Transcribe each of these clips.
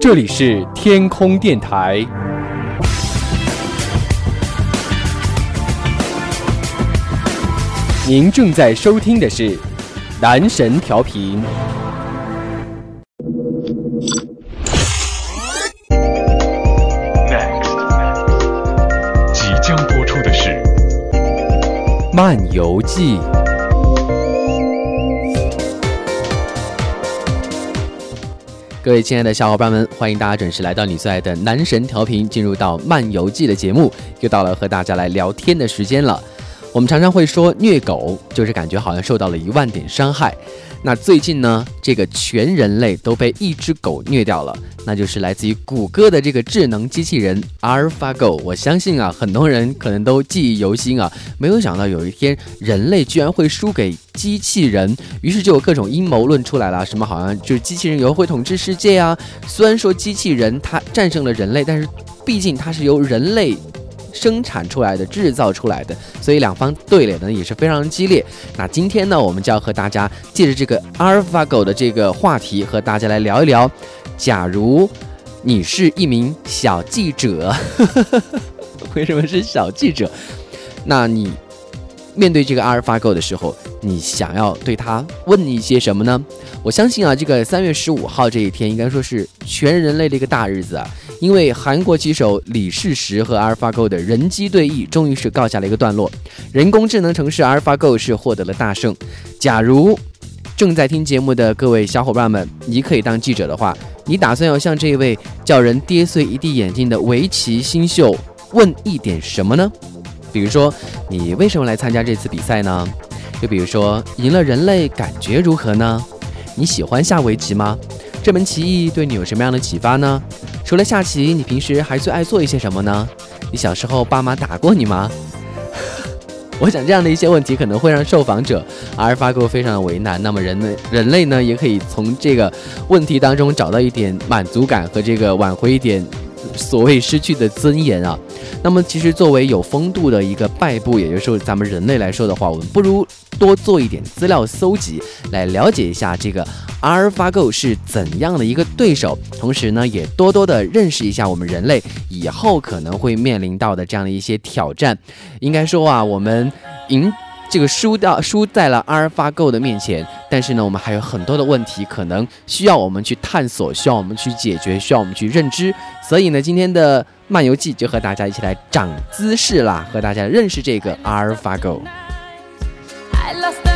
这里是天空电台，您正在收听的是男神调频。即将播出的是《漫游记》。各位亲爱的小伙伴们，欢迎大家准时来到你最爱的男神调频，进入到《漫游记》的节目，又到了和大家来聊天的时间了。我们常常会说虐狗，就是感觉好像受到了一万点伤害。那最近呢，这个全人类都被一只狗虐掉了，那就是来自于谷歌的这个智能机器人 AlphaGo。我相信啊，很多人可能都记忆犹新啊，没有想到有一天人类居然会输给机器人，于是就有各种阴谋论出来了，什么好像就是机器人以后会统治世界啊。虽然说机器人它战胜了人类，但是毕竟它是由人类。生产出来的、制造出来的，所以两方对垒呢也是非常激烈。那今天呢，我们就要和大家借着这个 AlphaGo 的这个话题，和大家来聊一聊：假如你是一名小记者，为什么是小记者？那你面对这个 AlphaGo 的时候，你想要对他问一些什么呢？我相信啊，这个三月十五号这一天，应该说是全人类的一个大日子啊。因为韩国棋手李世石和阿尔法狗的人机对弈终于是告下了一个段落，人工智能城市阿尔法狗是获得了大胜。假如正在听节目的各位小伙伴们，你可以当记者的话，你打算要向这位叫人跌碎一地眼镜的围棋新秀问一点什么呢？比如说，你为什么来参加这次比赛呢？又比如说，赢了人类感觉如何呢？你喜欢下围棋吗？这门棋艺对你有什么样的启发呢？除了下棋，你平时还最爱做一些什么呢？你小时候爸妈打过你吗？我想这样的一些问题可能会让受访者阿尔法狗非常的为难。那么人类人类呢，也可以从这个问题当中找到一点满足感和这个挽回一点所谓失去的尊严啊。那么其实作为有风度的一个败部，也就是咱们人类来说的话，我们不如多做一点资料搜集，来了解一下这个。阿尔法狗是怎样的一个对手？同时呢，也多多的认识一下我们人类以后可能会面临到的这样的一些挑战。应该说啊，我们赢这个输掉输在了阿尔法狗的面前，但是呢，我们还有很多的问题可能需要我们去探索，需要我们去解决，需要我们去认知。所以呢，今天的漫游记就和大家一起来长姿势啦，和大家认识这个阿尔法狗。I lost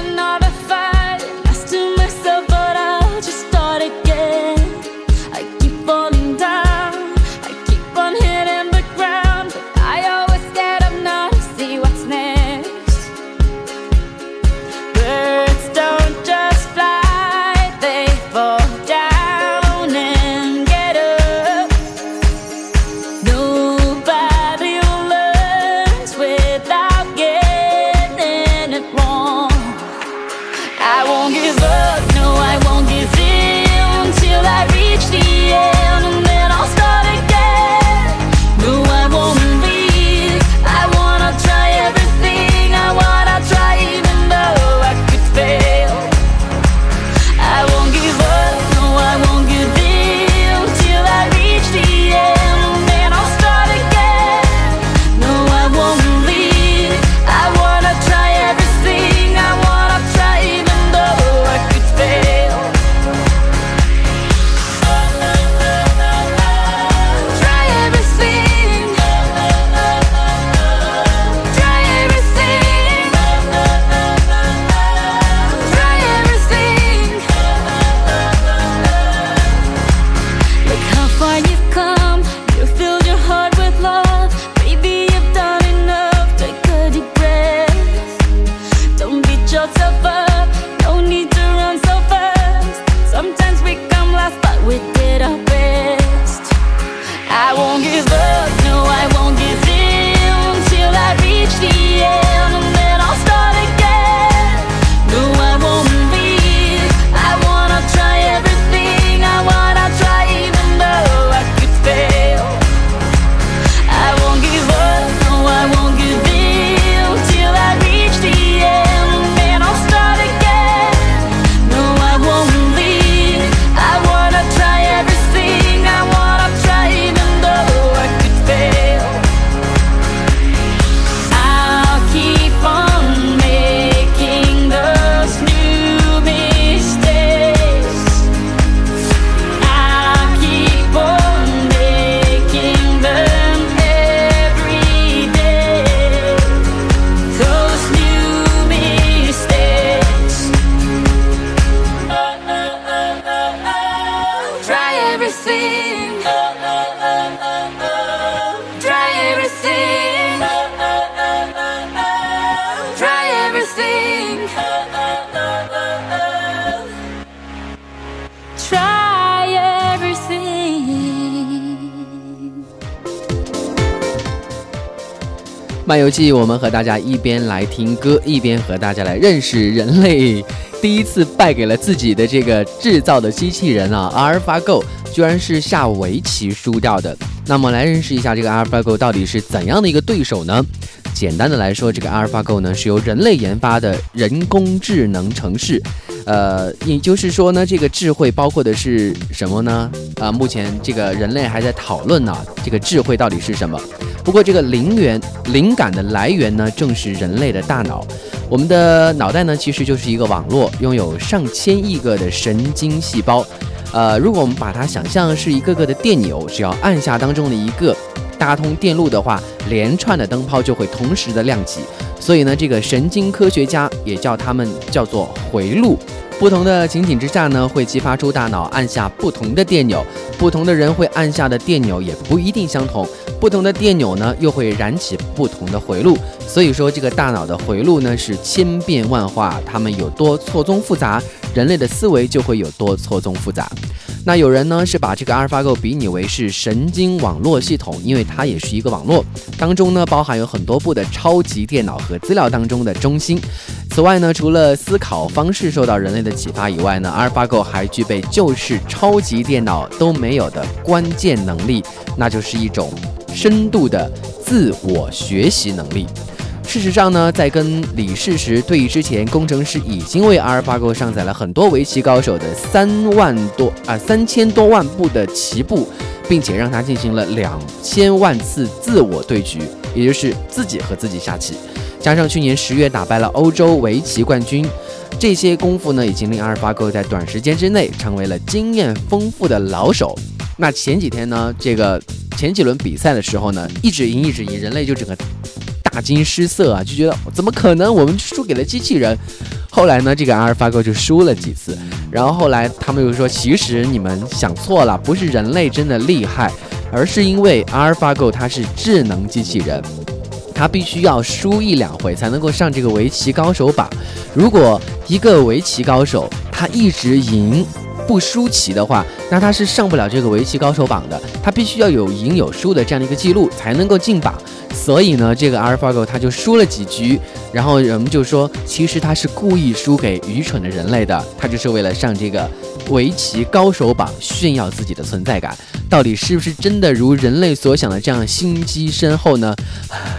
游记，我们和大家一边来听歌，一边和大家来认识人类第一次败给了自己的这个制造的机器人啊，阿尔法狗居然是下围棋输掉的。那么来认识一下这个阿尔法狗到底是怎样的一个对手呢？简单的来说，这个阿尔法狗呢是由人类研发的人工智能城市。呃，也就是说呢，这个智慧包括的是什么呢？啊、目前这个人类还在讨论呢，这个智慧到底是什么？不过这个灵源灵感的来源呢，正是人类的大脑。我们的脑袋呢，其实就是一个网络，拥有上千亿个的神经细胞。呃，如果我们把它想象是一个个的电钮，只要按下当中的一个搭通电路的话，连串的灯泡就会同时的亮起。所以呢，这个神经科学家也叫它们叫做回路。不同的情景之下呢，会激发出大脑按下不同的电钮，不同的人会按下的电钮也不一定相同，不同的电钮呢又会燃起不同的回路。所以说，这个大脑的回路呢是千变万化，它们有多错综复杂，人类的思维就会有多错综复杂。那有人呢是把这个阿尔法狗比拟为是神经网络系统，因为它也是一个网络，当中呢包含有很多部的超级电脑和资料当中的中心。此外呢，除了思考方式受到人类的启发以外呢，阿尔法狗还具备就是超级电脑都没有的关键能力，那就是一种深度的自我学习能力。事实上呢，在跟李世石对弈之前，工程师已经为阿尔法狗上载了很多围棋高手的三万多啊三千多万步的棋步，并且让他进行了两千万次自我对局，也就是自己和自己下棋。加上去年十月打败了欧洲围棋冠军，这些功夫呢，已经令阿尔法狗在短时间之内成为了经验丰富的老手。那前几天呢，这个前几轮比赛的时候呢，一直赢一直赢，人类就整个大惊失色啊，就觉得怎么可能我们输给了机器人？后来呢，这个阿尔法狗就输了几次，然后后来他们又说，其实你们想错了，不是人类真的厉害，而是因为阿尔法狗它是智能机器人。他必须要输一两回才能够上这个围棋高手榜。如果一个围棋高手他一直赢不输棋的话，那他是上不了这个围棋高手榜的。他必须要有赢有输的这样的一个记录才能够进榜。所以呢，这个阿尔法狗他就输了几局，然后人们就说，其实他是故意输给愚蠢的人类的，他就是为了上这个围棋高手榜炫耀自己的存在感。到底是不是真的如人类所想的这样心机深厚呢？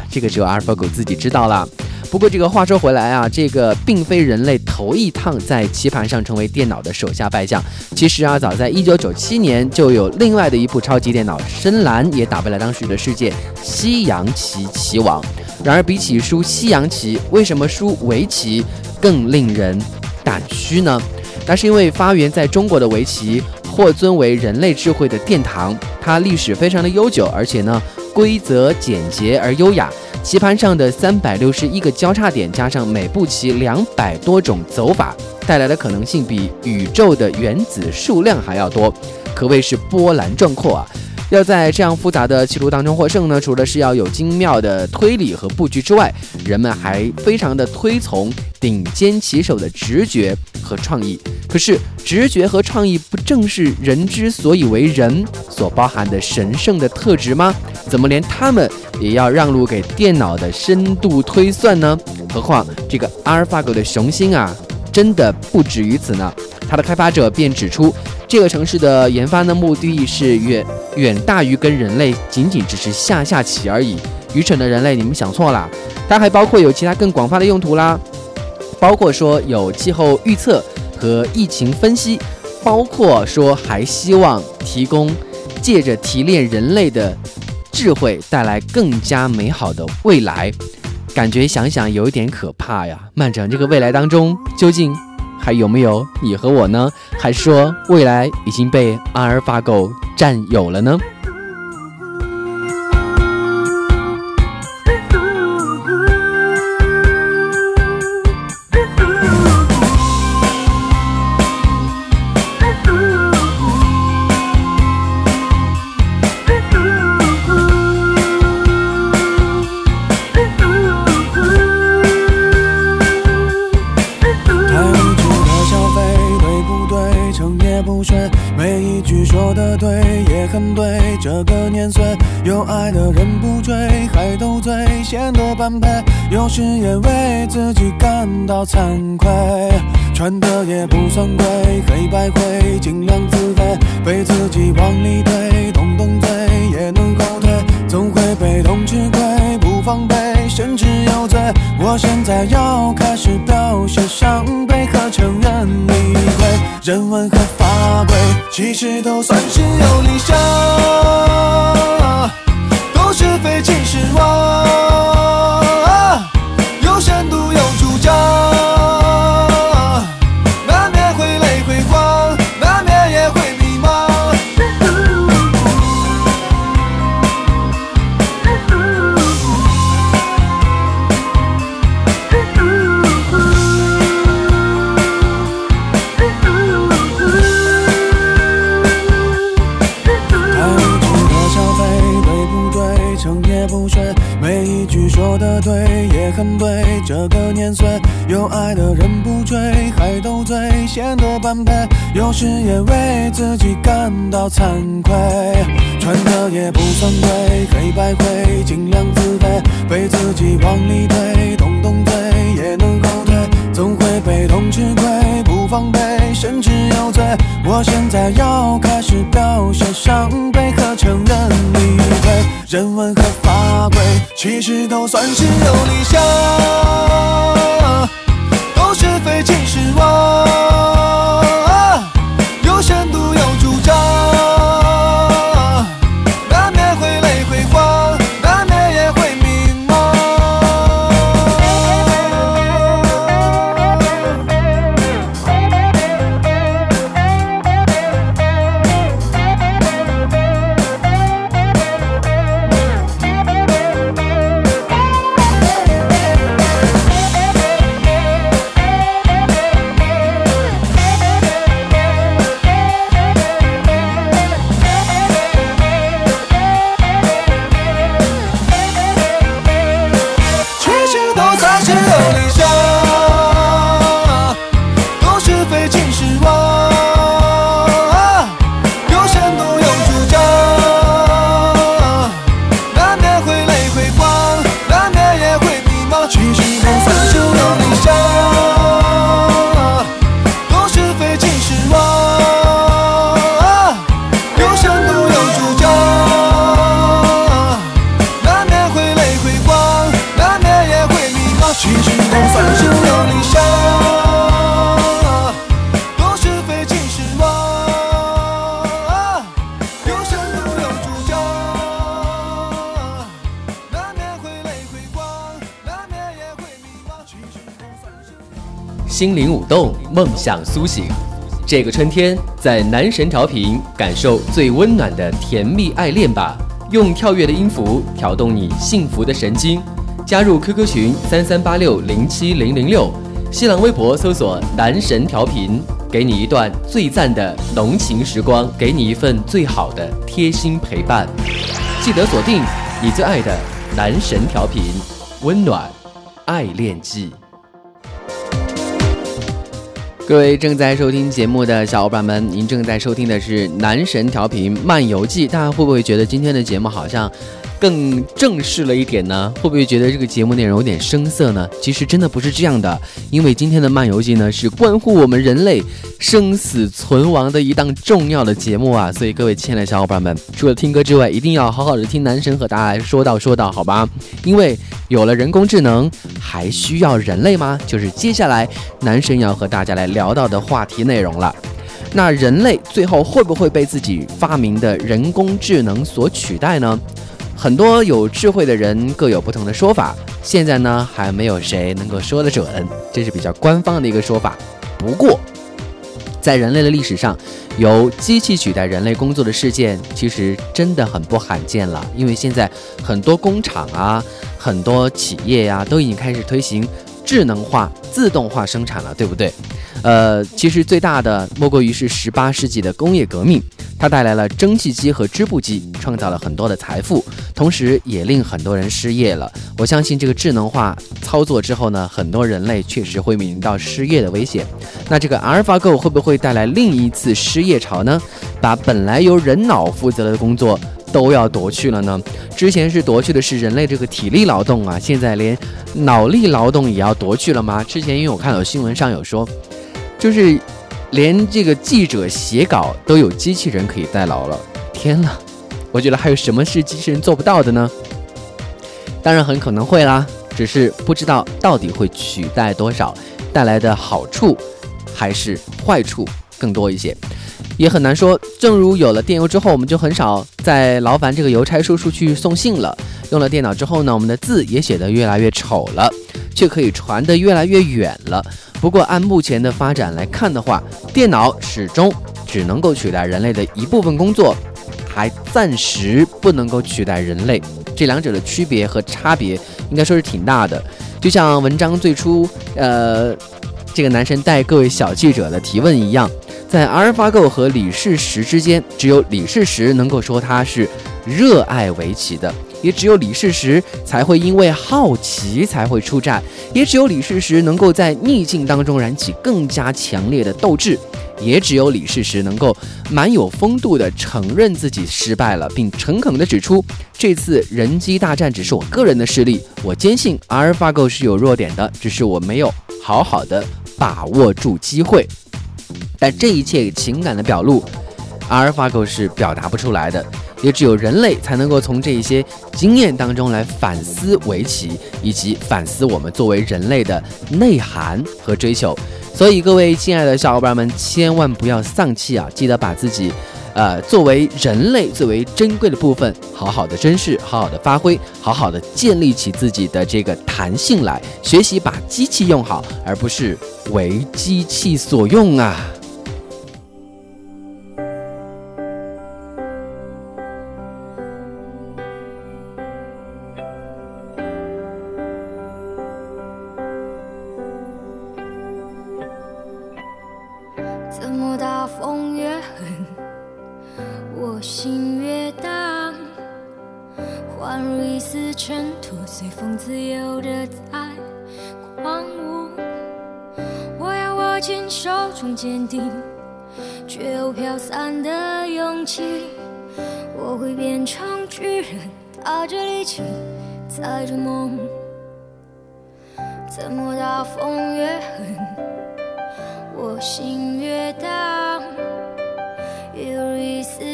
这个只有阿尔法狗自己知道啦。不过这个话说回来啊，这个并非人类头一趟在棋盘上成为电脑的手下败将。其实啊，早在1997年就有另外的一部超级电脑深蓝也打败了当时的世界西洋棋棋王。然而比起输西洋棋，为什么输围棋更令人胆虚呢？那是因为发源在中国的围棋获尊为人类智慧的殿堂，它历史非常的悠久，而且呢规则简洁而优雅。棋盘上的三百六十一个交叉点，加上每步棋两百多种走法，带来的可能性比宇宙的原子数量还要多，可谓是波澜壮阔啊！要在这样复杂的棋路当中获胜呢，除了是要有精妙的推理和布局之外，人们还非常的推崇顶尖棋手的直觉和创意。可是，直觉和创意不正是人之所以为人所包含的神圣的特质吗？怎么连他们也要让路给电脑的深度推算呢？何况这个阿尔法狗的雄心啊，真的不止于此呢。它的开发者便指出，这个城市的研发呢目的是远远大于跟人类仅仅只是下下棋而已。愚蠢的人类，你们想错了。它还包括有其他更广泛的用途啦，包括说有气候预测和疫情分析，包括说还希望提供借着提炼人类的智慧，带来更加美好的未来。感觉想想有一点可怕呀！漫展这个未来当中，究竟还有没有你和我呢？还是说未来已经被阿尔法狗占有了呢？有时也为自己感到惭愧，穿的也不算贵，黑白灰，尽量自卑，被自己往里推，动动嘴也能后退，总会被动吃亏，不防备，甚至有罪。我现在要开始表现伤悲和承认理亏，人文和法规其实都算是有理想，都是非其实我，人文和法规其实都算是有理想，都是非其实我，有深度有主张，心灵舞动，梦想苏醒。这个春天，在男神调频感受最温暖的甜蜜爱恋吧！用跳跃的音符挑动你幸福的神经。加入 QQ 群三三八六零七零零六，新浪微博搜索“男神调频”，给你一段最赞的浓情时光，给你一份最好的贴心陪伴。记得锁定你最爱的男神调频，温暖爱恋记。各位正在收听节目的小伙伴们，您正在收听的是男神调频漫游记。大家会不会觉得今天的节目好像更正式了一点呢？会不会觉得这个节目内容有点生涩呢？其实真的不是这样的，因为今天的漫游记呢是关乎我们人类生死存亡的一档重要的节目啊！所以各位亲爱的小伙伴们，除了听歌之外，一定要好好的听男神和大家来说道说道，好吧？因为有了人工智能，还需要人类吗？就是接下来男神要和大家来聊到的话题内容了。那人类最后会不会被自己发明的人工智能所取代呢？很多有智慧的人各有不同的说法，现在呢还没有谁能够说得准，这是比较官方的一个说法。不过，在人类的历史上，由机器取代人类工作的事件，其实真的很不罕见了。因为现在很多工厂啊，很多企业呀、都已经开始推行智能化、自动化生产了，对不对？呃，其实最大的莫过于是十八世纪的工业革命，它带来了蒸汽机和织布机，创造了很多的财富，同时也令很多人失业了。我相信这个智能化操作之后呢，很多人类确实会面临到失业的危险。那这个阿尔法狗会不会带来另一次失业潮呢？把本来由人脑负责的工作都要夺去了呢？之前是夺去的是人类这个体力劳动啊，现在连脑力劳动也要夺去了吗？之前因为我看到新闻上有说，就是连这个记者写稿都有机器人可以代劳了。天呐，我觉得还有什么是机器人做不到的呢？当然很可能会啦，只是不知道到底会取代多少，带来的好处还是坏处更多一些。也很难说。正如有了电邮之后，我们就很少再劳烦这个邮差叔叔去送信了。用了电脑之后呢，我们的字也写得越来越丑了，却可以传得越来越远了。不过按目前的发展来看的话，电脑始终只能够取代人类的一部分工作，还暂时不能够取代人类。这两者的区别和差别应该说是挺大的。就像文章最初，呃，这个男神带各位小记者的提问一样。在阿尔法狗和李世石之间，只有李世石能够说他是热爱围棋的，也只有李世石才会因为好奇才会出战，也只有李世石能够在逆境当中燃起更加强烈的斗志，也只有李世石能够蛮有风度的承认自己失败了，并诚恳地指出这次人机大战只是我个人的失利，我坚信阿尔法狗是有弱点的，只是我没有好好的把握住机会。但这一切情感的表露，阿尔法狗是表达不出来的，也只有人类才能够从这一些经验当中来反思围棋，以及反思我们作为人类的内涵和追求。所以，各位亲爱的小伙伴们，千万不要丧气啊！记得把自己，呃，作为人类最为珍贵的部分，好好的珍视，好好的发挥，好好的建立起自己的这个弹性来，学习把机器用好，而不是为机器所用啊！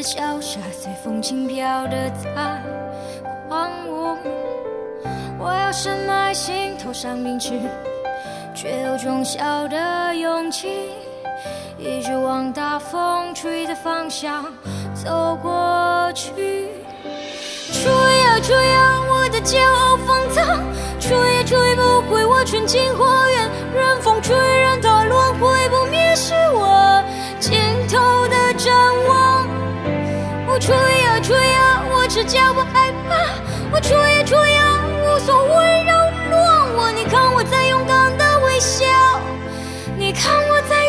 潇洒，随风轻飘的在狂舞。我要深埋心头上凝滞，却有种小的勇气，一直往大风吹的方向走过去。吹呀吹呀，我的骄傲放纵，吹也吹不回我纯净花园。任风吹，任它轮回不灭，是我吹呀吹呀，我只叫我害怕。我吹呀吹呀，无所谓扰乱我。你看我在勇敢的微笑，你看我在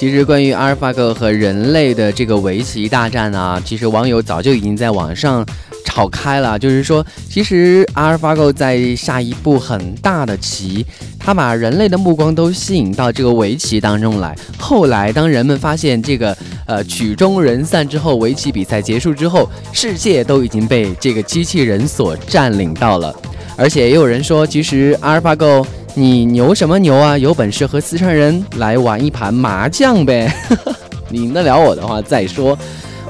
其实关于阿尔法狗和人类的这个围棋大战啊，其实网友早就已经在网上吵开了。就是说，其实阿尔法狗在下一步很大的棋，它把人类的目光都吸引到这个围棋当中来。后来，当人们发现这个呃曲终人散之后，围棋比赛结束之后，世界都已经被这个机器人所占领到了。而且也有人说，其实阿尔法狗。你牛什么牛啊？有本事和四川人来玩一盘麻将呗！你赢得了我的话再说。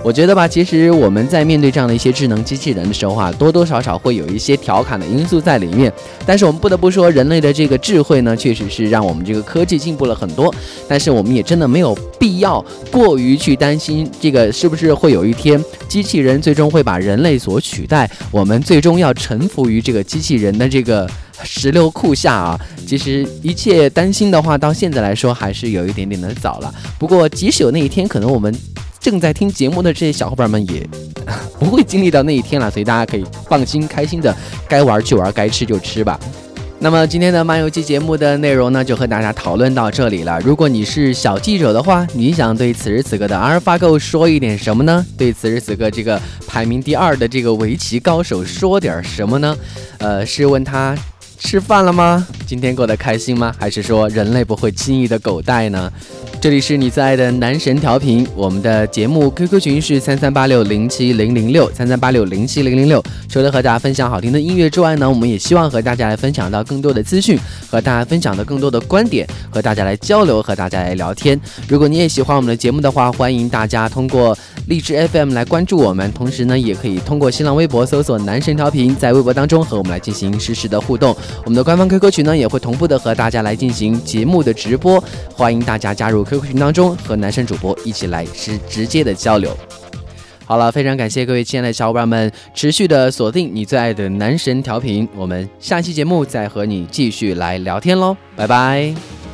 我觉得吧，其实我们在面对这样的一些智能机器人的时候啊，多多少少会有一些调侃的因素在里面。但是我们不得不说，人类的这个智慧呢，确实是让我们这个科技进步了很多。但是我们也真的没有必要过于去担心这个是不是会有一天机器人最终会把人类所取代，我们最终要臣服于这个机器人的这个。石榴裤下啊，其实一切担心的话，到现在来说还是有一点点的早了。不过，即使有那一天，可能我们正在听节目的这些小伙伴们也不会经历到那一天了，所以大家可以放心、开心的，该玩就玩，该吃就吃吧。那么今天的漫游记节目的内容呢，就和大家讨论到这里了。如果你是小记者的话，你想对此时此刻的阿尔法狗说一点什么呢？对此时此刻这个排名第二的这个围棋高手说点什么呢？呃，是问他。吃饭了吗？今天过得开心吗？还是说人类不会轻易的狗带呢？这里是你最爱的男神调频，我们的节目 QQ 群是三三八六零七零零六三三八六零七零零六。除了和大家分享好听的音乐之外呢，我们也希望和大家来分享到更多的资讯，和大家分享到更多的观点，和大家来交流，和大家来聊天。如果你也喜欢我们的节目的话，欢迎大家通过荔枝 FM 来关注我们，同时呢，也可以通过新浪微博搜索“男神调频”，在微博当中和我们来进行实时的互动。我们的官方 QQ 群呢，也会同步的和大家来进行节目的直播，欢迎大家加入。QQ 群当中和男神主播一起来是直接的交流。好了，非常感谢各位亲爱的小伙伴们持续的锁定你最爱的男神调频，我们下期节目再和你继续来聊天喽，拜拜。